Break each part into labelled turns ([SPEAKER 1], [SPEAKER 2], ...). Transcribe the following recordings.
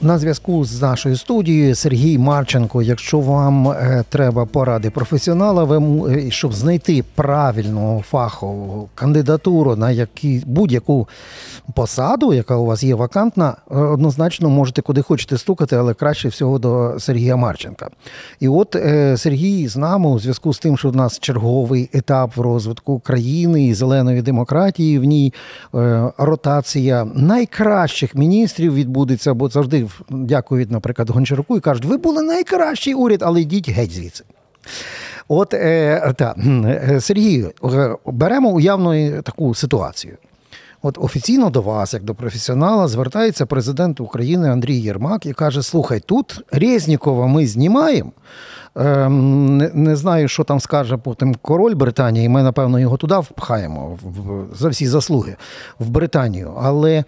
[SPEAKER 1] На зв'язку з нашою студією Сергій Марченко. Якщо вам е, треба поради професіонала, ви е, щоб знайти правильну фахову кандидатуру на які, будь-яку посаду, яка у вас є вакантна, е, однозначно можете куди хочете стукати, але краще всього до Сергія Марченка. І от Сергій з нами у зв'язку з тим, що в нас черговий етап в розвитку країни і зеленої демократії, в ній ротація найкращих міністрів відбудеться, бо завжди в- дякують, наприклад, Гончаруку і кажуть, ви були найкращий уряд, але йдіть геть звідси. От е, та, е, Сергію, е, беремо уявну таку ситуацію. От офіційно до вас, як до професіонала, звертається президент України Андрій Єрмак і каже: Слухай, тут Резнікова ми знімаємо. Ем, не, не знаю, що там скаже потім король Британії. Ми, напевно, його туди впхаємо в, за всі заслуги в Британію. Але,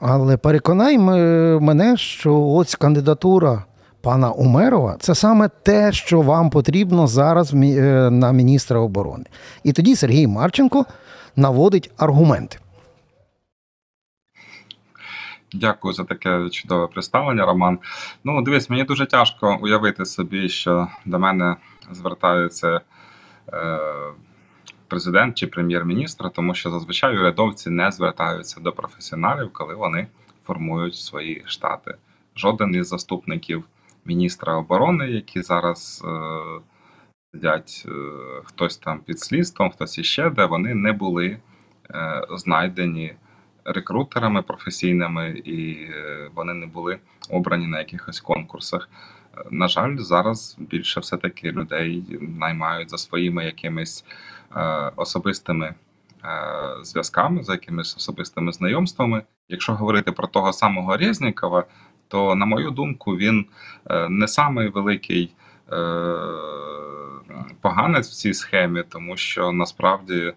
[SPEAKER 1] але переконай мене, що ось кандидатура пана Умерова це саме те, що вам потрібно зараз е, на міністра оборони. І тоді Сергій Марченко наводить аргументи.
[SPEAKER 2] Дякую за таке чудове представлення, Роман. Ну, дивись, мені дуже тяжко уявити собі, що до мене звертаються е, президент чи прем'єр-міністр, тому що зазвичай урядовці не звертаються до професіоналів, коли вони формують свої штати. Жоден із заступників міністра оборони, які зараз е, сидять, е, хтось там під слідством, хтось іще, де вони не були е, знайдені рекрутерами професійними, і е, вони не були обрані на якихось конкурсах. Е, На жаль, зараз більше все-таки людей наймають за своїми якимись особистими е, зв'язками, за якимись особистими знайомствами. Якщо говорити про того самого Резнікова, то, на мою думку, він е, не самий великий е, поганець в цій схемі, тому що насправді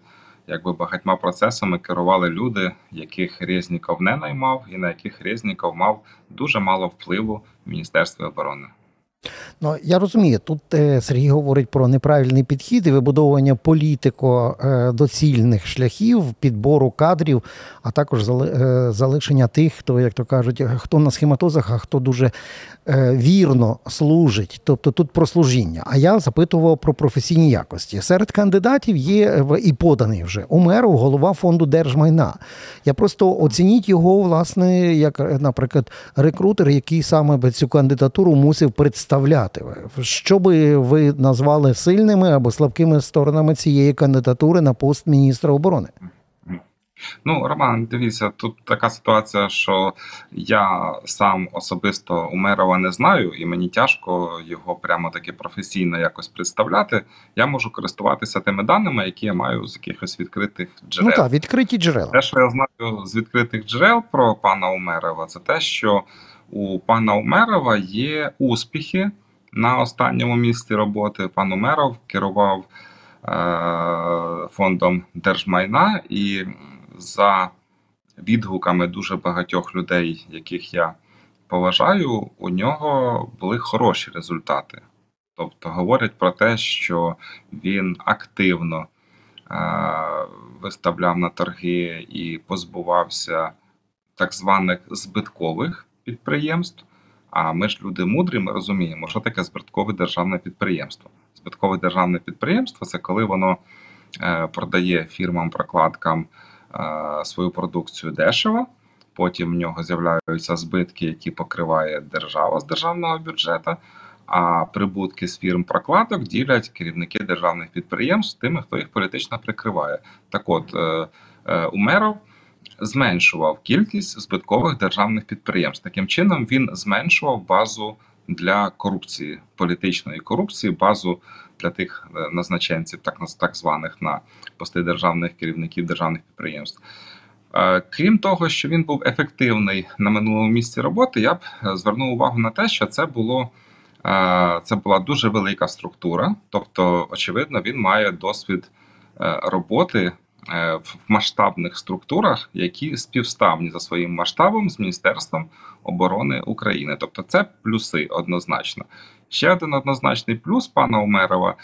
[SPEAKER 2] якби багатьма процесами керували люди, яких Резніков не наймав, і на яких Резніков мав дуже мало впливу в Міністерстві оборони.
[SPEAKER 1] Ну, я розумію, тут е, Сергій говорить про неправильний підхід і вибудовування політико е, доцільних шляхів підбору кадрів, а також е, залишення тих, хто, як то кажуть, хто на схематозах, а хто дуже вірно служить. Тобто тут про служіння. А я запитував про професійні якості. Серед кандидатів є і поданий вже Умеров, голова фонду держмайна. Я просто оцініть його, власне, як, наприклад, рекрутер, який саме цю кандидатуру мусив представляти. Що би ви назвали сильними або слабкими сторонами цієї кандидатури на пост міністра оборони?
[SPEAKER 2] Ну, Роман, дивіться, тут така ситуація, що я сам особисто Умерова не знаю, і мені тяжко його прямо таки професійно якось представляти. Я можу користуватися тими даними, які я маю з якихось відкритих джерел.
[SPEAKER 1] Ну так, відкриті джерела.
[SPEAKER 2] Те, що я знаю з відкритих джерел про пана Умерова, це те, що у пана Умерова є успіхи на останньому місці роботи. Пан Умеров керував е- фондом держмайна, і за відгуками дуже багатьох людей, яких я поважаю, у нього були хороші результати. Тобто говорять про те, що він активно е, виставляв на торги і позбувався так званих збиткових підприємств. А ми ж люди мудрі, ми розуміємо, що таке збиткове державне підприємство. Збиткове державне підприємство це коли воно е, продає фірмам-прокладкам е, свою продукцію дешево. Потім в нього з'являються збитки, які покриває держава з державного бюджету. А прибутки з фірм прокладок ділять керівники державних підприємств тими, хто їх політично прикриває. Так от е, Умеров зменшував кількість збиткових державних підприємств. Таким чином він зменшував базу для корупції, політичної корупції, базу для тих е, назначенців, так так званих на пости державних керівників державних підприємств. Е, Крім того, що він був ефективний на минулому місці роботи, я б е, звернув увагу на те, що це було це була дуже велика структура. Тобто, очевидно, він має досвід роботи в масштабних структурах, які співставні за своїм масштабом з Міністерством оборони України. Тобто, це плюси однозначно. Ще один однозначний плюс пана Умерова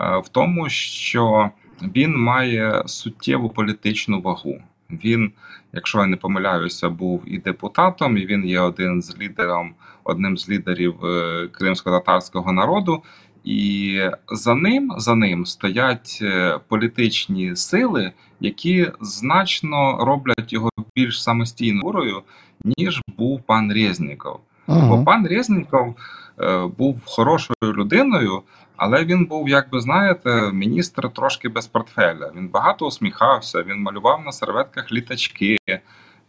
[SPEAKER 2] е, в тому, що він має суттєву політичну вагу. Він, якщо я не помиляюся, був і депутатом, і він є один з лідером, одним з лідерів е, кримсько-татарського народу. І за ним, за ним стоять е, політичні сили, які значно роблять його більш самостійною фігурою, ніж був пан Резніков. Бо
[SPEAKER 1] Угу.
[SPEAKER 2] пан Резніков е, був хорошою людиною, але він був, як би знаєте, міністр трошки без портфеля. Він багато усміхався, він малював на серветках літачки,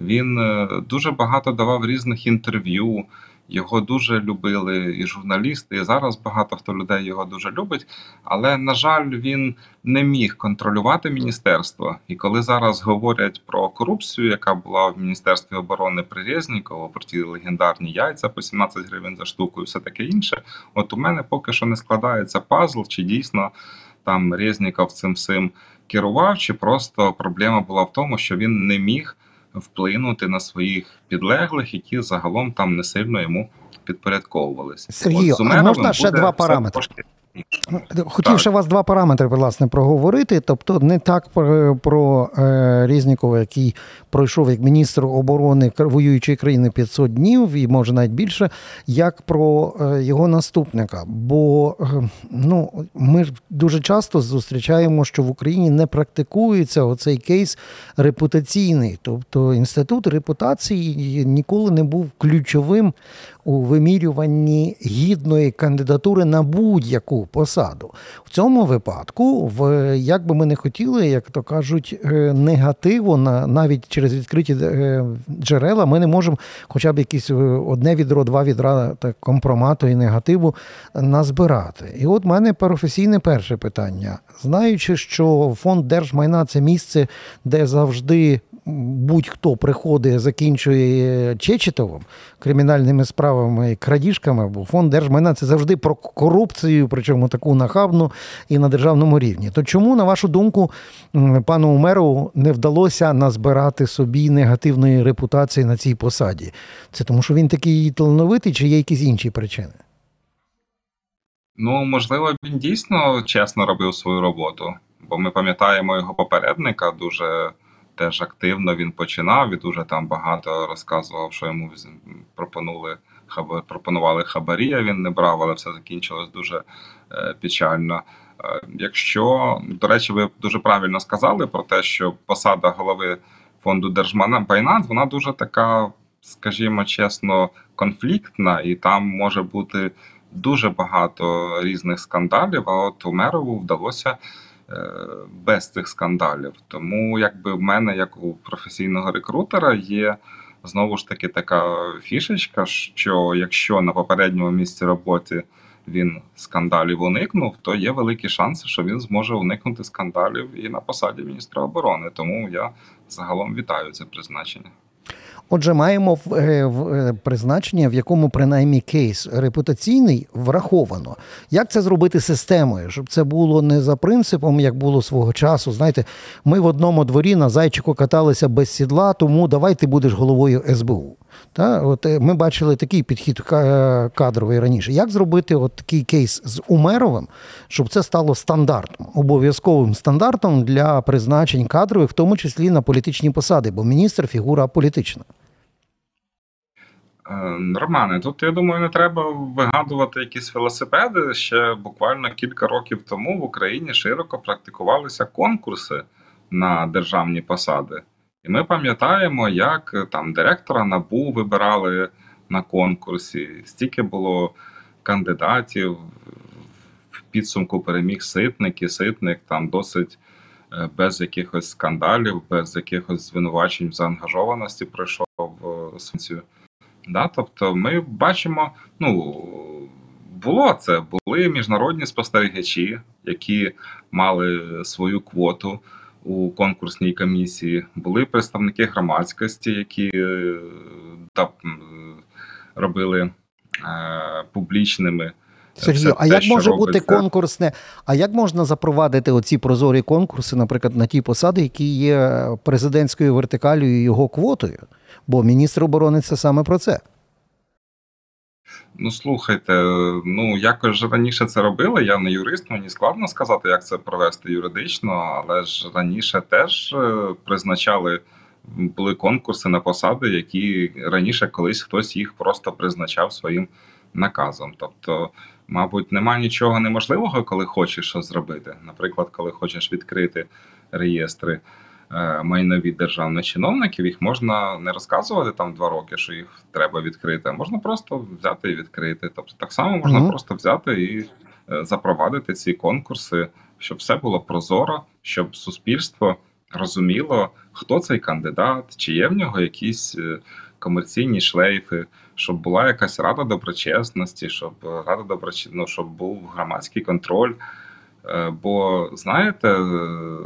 [SPEAKER 2] він е, дуже багато давав різних інтерв'ю. Його дуже любили і журналісти, і зараз багато хто людей його дуже любить. Але, на жаль, він не міг контролювати міністерство. І коли зараз говорять про корупцію, яка була в Міністерстві оборони при Резнікову, про ті легендарні яйця по 17 гривень за штуку і все таке інше, от у мене поки що не складається пазл, чи дійсно там Резніков цим всім керував, чи просто проблема була в тому, що він не міг вплинути на своїх підлеглих, які загалом там не сильно йому підпорядковувалися.
[SPEAKER 1] Сергію, а можна ще два параметри?
[SPEAKER 2] трошки
[SPEAKER 1] Хотів
[SPEAKER 2] Так.
[SPEAKER 1] ще вас два параметри, власне, проговорити. Тобто, не так про, про е, Різнікова, який пройшов як міністр оборони воюючої країни 500 днів, і може навіть більше, як про е, його наступника. Бо е, ну, ми дуже часто зустрічаємо, що в Україні не практикується оцей кейс репутаційний. Тобто інститут репутації ніколи не був ключовим у вимірюванні гідної кандидатури на будь-яку посаду. В цьому випадку, в як би ми не хотіли, як то кажуть, е, негативу на навіть через відкриті е, джерела, ми не можемо хоча б якісь е, одне відро, два відра так, компромату і негативу назбирати. І от мене професійне перше питання. Знаючи, що фонд держмайна це місце, де завжди будь-хто приходить, закінчує Чечетовим, кримінальними справами і крадіжками, бо фонд держмайна це завжди про корупцію, причому таку нахабну і на державному рівні. То чому, на вашу думку, пану Умерову не вдалося назбирати собі негативної репутації на цій посаді? Це тому, що він такий талановитий, чи є якісь інші причини?
[SPEAKER 2] Ну, можливо, він дійсно чесно робив свою роботу, бо ми пам'ятаємо його попередника дуже теж активно він починав і дуже там багато розказував, що йому пропонували пропонували хабарі, а він не брав, але все закінчилось дуже е, печально. Е, Якщо, до речі, ви дуже правильно сказали про те, що посада голови фонду держмайна, вона дуже така, скажімо чесно, конфліктна, і там може бути дуже багато різних скандалів. А от Умерову вдалося без цих скандалів. Тому, якби в мене, як у професійного рекрутера, є знову ж таки така фішечка, що якщо на попередньому місці роботи він скандалів уникнув, то є великі шанси, що він зможе уникнути скандалів і на посаді міністра оборони. Тому я загалом вітаю це призначення.
[SPEAKER 1] Отже, маємо в, е, е, призначення, в якому принаймні кейс репутаційний враховано. Як це зробити системою, щоб це було не за принципом, як було свого часу. Знаєте, ми в одному дворі на зайчику каталися без сідла, тому давай ти будеш головою СБУ. Та? От е, ми бачили такий підхід кадровий раніше. Як зробити от такий кейс з Умеровим, щоб це стало стандартом, обов'язковим стандартом для призначень кадрових, в тому числі на політичні посади, бо міністр фігура політична.
[SPEAKER 2] Е, Романе, тут я думаю, не треба вигадувати якісь велосипеди. Ще буквально кілька років тому в Україні широко практикувалися конкурси на державні посади. І ми пам'ятаємо, як е, там директора НАБУ вибирали на конкурсі. Стільки було кандидатів. В підсумку переміг ситник, і ситник там досить е, без якихось скандалів, без якихось звинувачень в заангажованості пройшов санкцію. Да, тобто ми бачимо, ну було це, були міжнародні спостерігачі, які мали свою квоту у конкурсній комісії, були представники громадськості, які е, та, робили е, публічними.
[SPEAKER 1] Сергію, а
[SPEAKER 2] те,
[SPEAKER 1] як може бути конкурсне? А як можна запровадити оці прозорі конкурси, наприклад, на ті посади, які є президентською вертикалю і його квотою? Бо міністр оборони це саме про це.
[SPEAKER 2] Ну, слухайте, ну якось ж раніше це робили. Я не юрист, мені складно сказати, як це провести юридично, але ж раніше теж е, призначали були конкурси на посади, які раніше колись хтось їх просто призначав своїм наказом. Тобто, мабуть, немає нічого неможливого, коли хочеш щось зробити. Наприклад, коли хочеш відкрити реєстри е, майнові державних чиновників, їх можна не розказувати там два роки, що їх треба відкрити, можна просто взяти і відкрити. Тобто, так само можна
[SPEAKER 1] Мгм.
[SPEAKER 2] просто взяти і е, запровадити ці конкурси, щоб все було прозоро, щоб суспільство розуміло, хто цей кандидат, чи є в нього якісь е, комерційні шлейфи, щоб була якась рада доброчесності, щоб е, рада доброч... ну, щоб був громадський контроль. Е, Бо знаєте, е,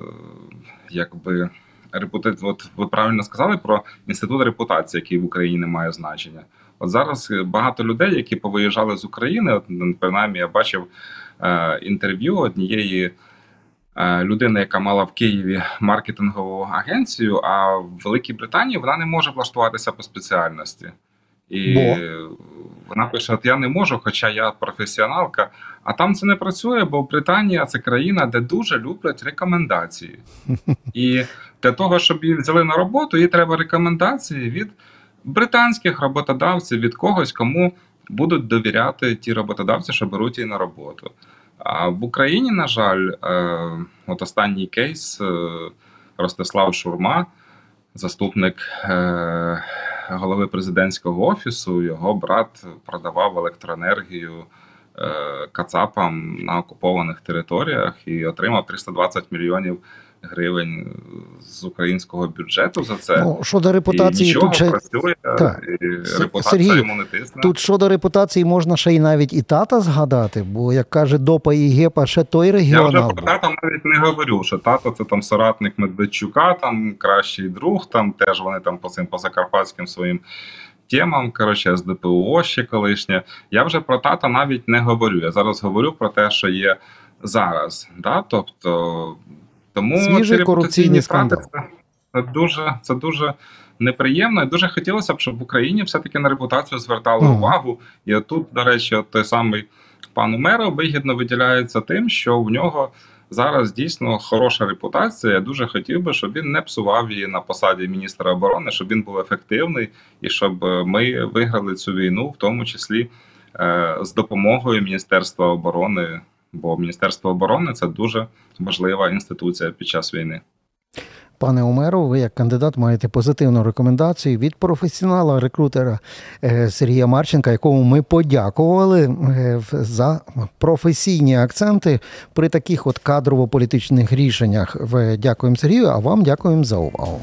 [SPEAKER 2] якби репута... от ви правильно сказали про інститут репутації, який в Україні має значення. От зараз багато людей, які повиїжджали з України, от, принаймні я бачив е, інтерв'ю однієї е, людини, яка мала в Києві маркетингову агенцію, а в Великій Британії вона не може влаштуватися по спеціальності. І
[SPEAKER 1] Бо?
[SPEAKER 2] вона пише: От я не можу, хоча я професіоналка. А там це не працює, бо Британія це країна, де дуже люблять рекомендації. І для того, щоб її взяли на роботу, їй треба рекомендації від британських роботодавців, від когось, кому будуть довіряти ті роботодавці, що беруть її на роботу. А в Україні, на жаль, е, от останній кейс е, Ростислав Шурма, заступник е, голови президентського офісу, його брат продавав електроенергію е, кацапам на окупованих територіях і отримав 320 мільйонів гривень з українського бюджету за це.
[SPEAKER 1] Ну, щодо
[SPEAKER 2] і
[SPEAKER 1] репутації,
[SPEAKER 2] нічого
[SPEAKER 1] тут ще
[SPEAKER 2] працює,
[SPEAKER 1] Так.
[SPEAKER 2] і репутація
[SPEAKER 1] Сергій,
[SPEAKER 2] йому не тисне.
[SPEAKER 1] Тут щодо репутації можна ще й навіть і тата згадати, бо як каже Допа і Гепа, ще той
[SPEAKER 2] Я вже про тата навіть не говорю, що тато це там соратник Медведчука, там кращий друг, там теж вони там по цим по закарпатським своїм темам, коротше, СДПУО ще колишнє. Я вже про тата навіть не говорю. Я зараз говорю про те, що є зараз. Да? Тобто, тому
[SPEAKER 1] Свіжий
[SPEAKER 2] ці
[SPEAKER 1] корупційний
[SPEAKER 2] репутаційні втрати
[SPEAKER 1] скандал.
[SPEAKER 2] це, дуже, це дуже. Неприємно, і дуже хотілося б, щоб в Україні все-таки на репутацію звертали
[SPEAKER 1] Мгм.
[SPEAKER 2] увагу. І отут, до речі, от той самий пан Умеров вигідно виділяється тим, що в нього зараз дійсно хороша репутація. Я дуже хотів би, щоб він не псував її на посаді міністра оборони, щоб він був ефективний і щоб е, ми виграли цю війну, в тому числі е, з допомогою Міністерства оборони. Бо Міністерство оборони це дуже важлива інституція під час війни.
[SPEAKER 1] Пане Омеров, ви як кандидат маєте позитивну рекомендацію від професіонала рекрутера е, Сергія Марченка, якому ми подякували е, за професійні акценти при таких от кадрово-політичних рішеннях. Дякуємо Сергію, а вам дякуємо за увагу.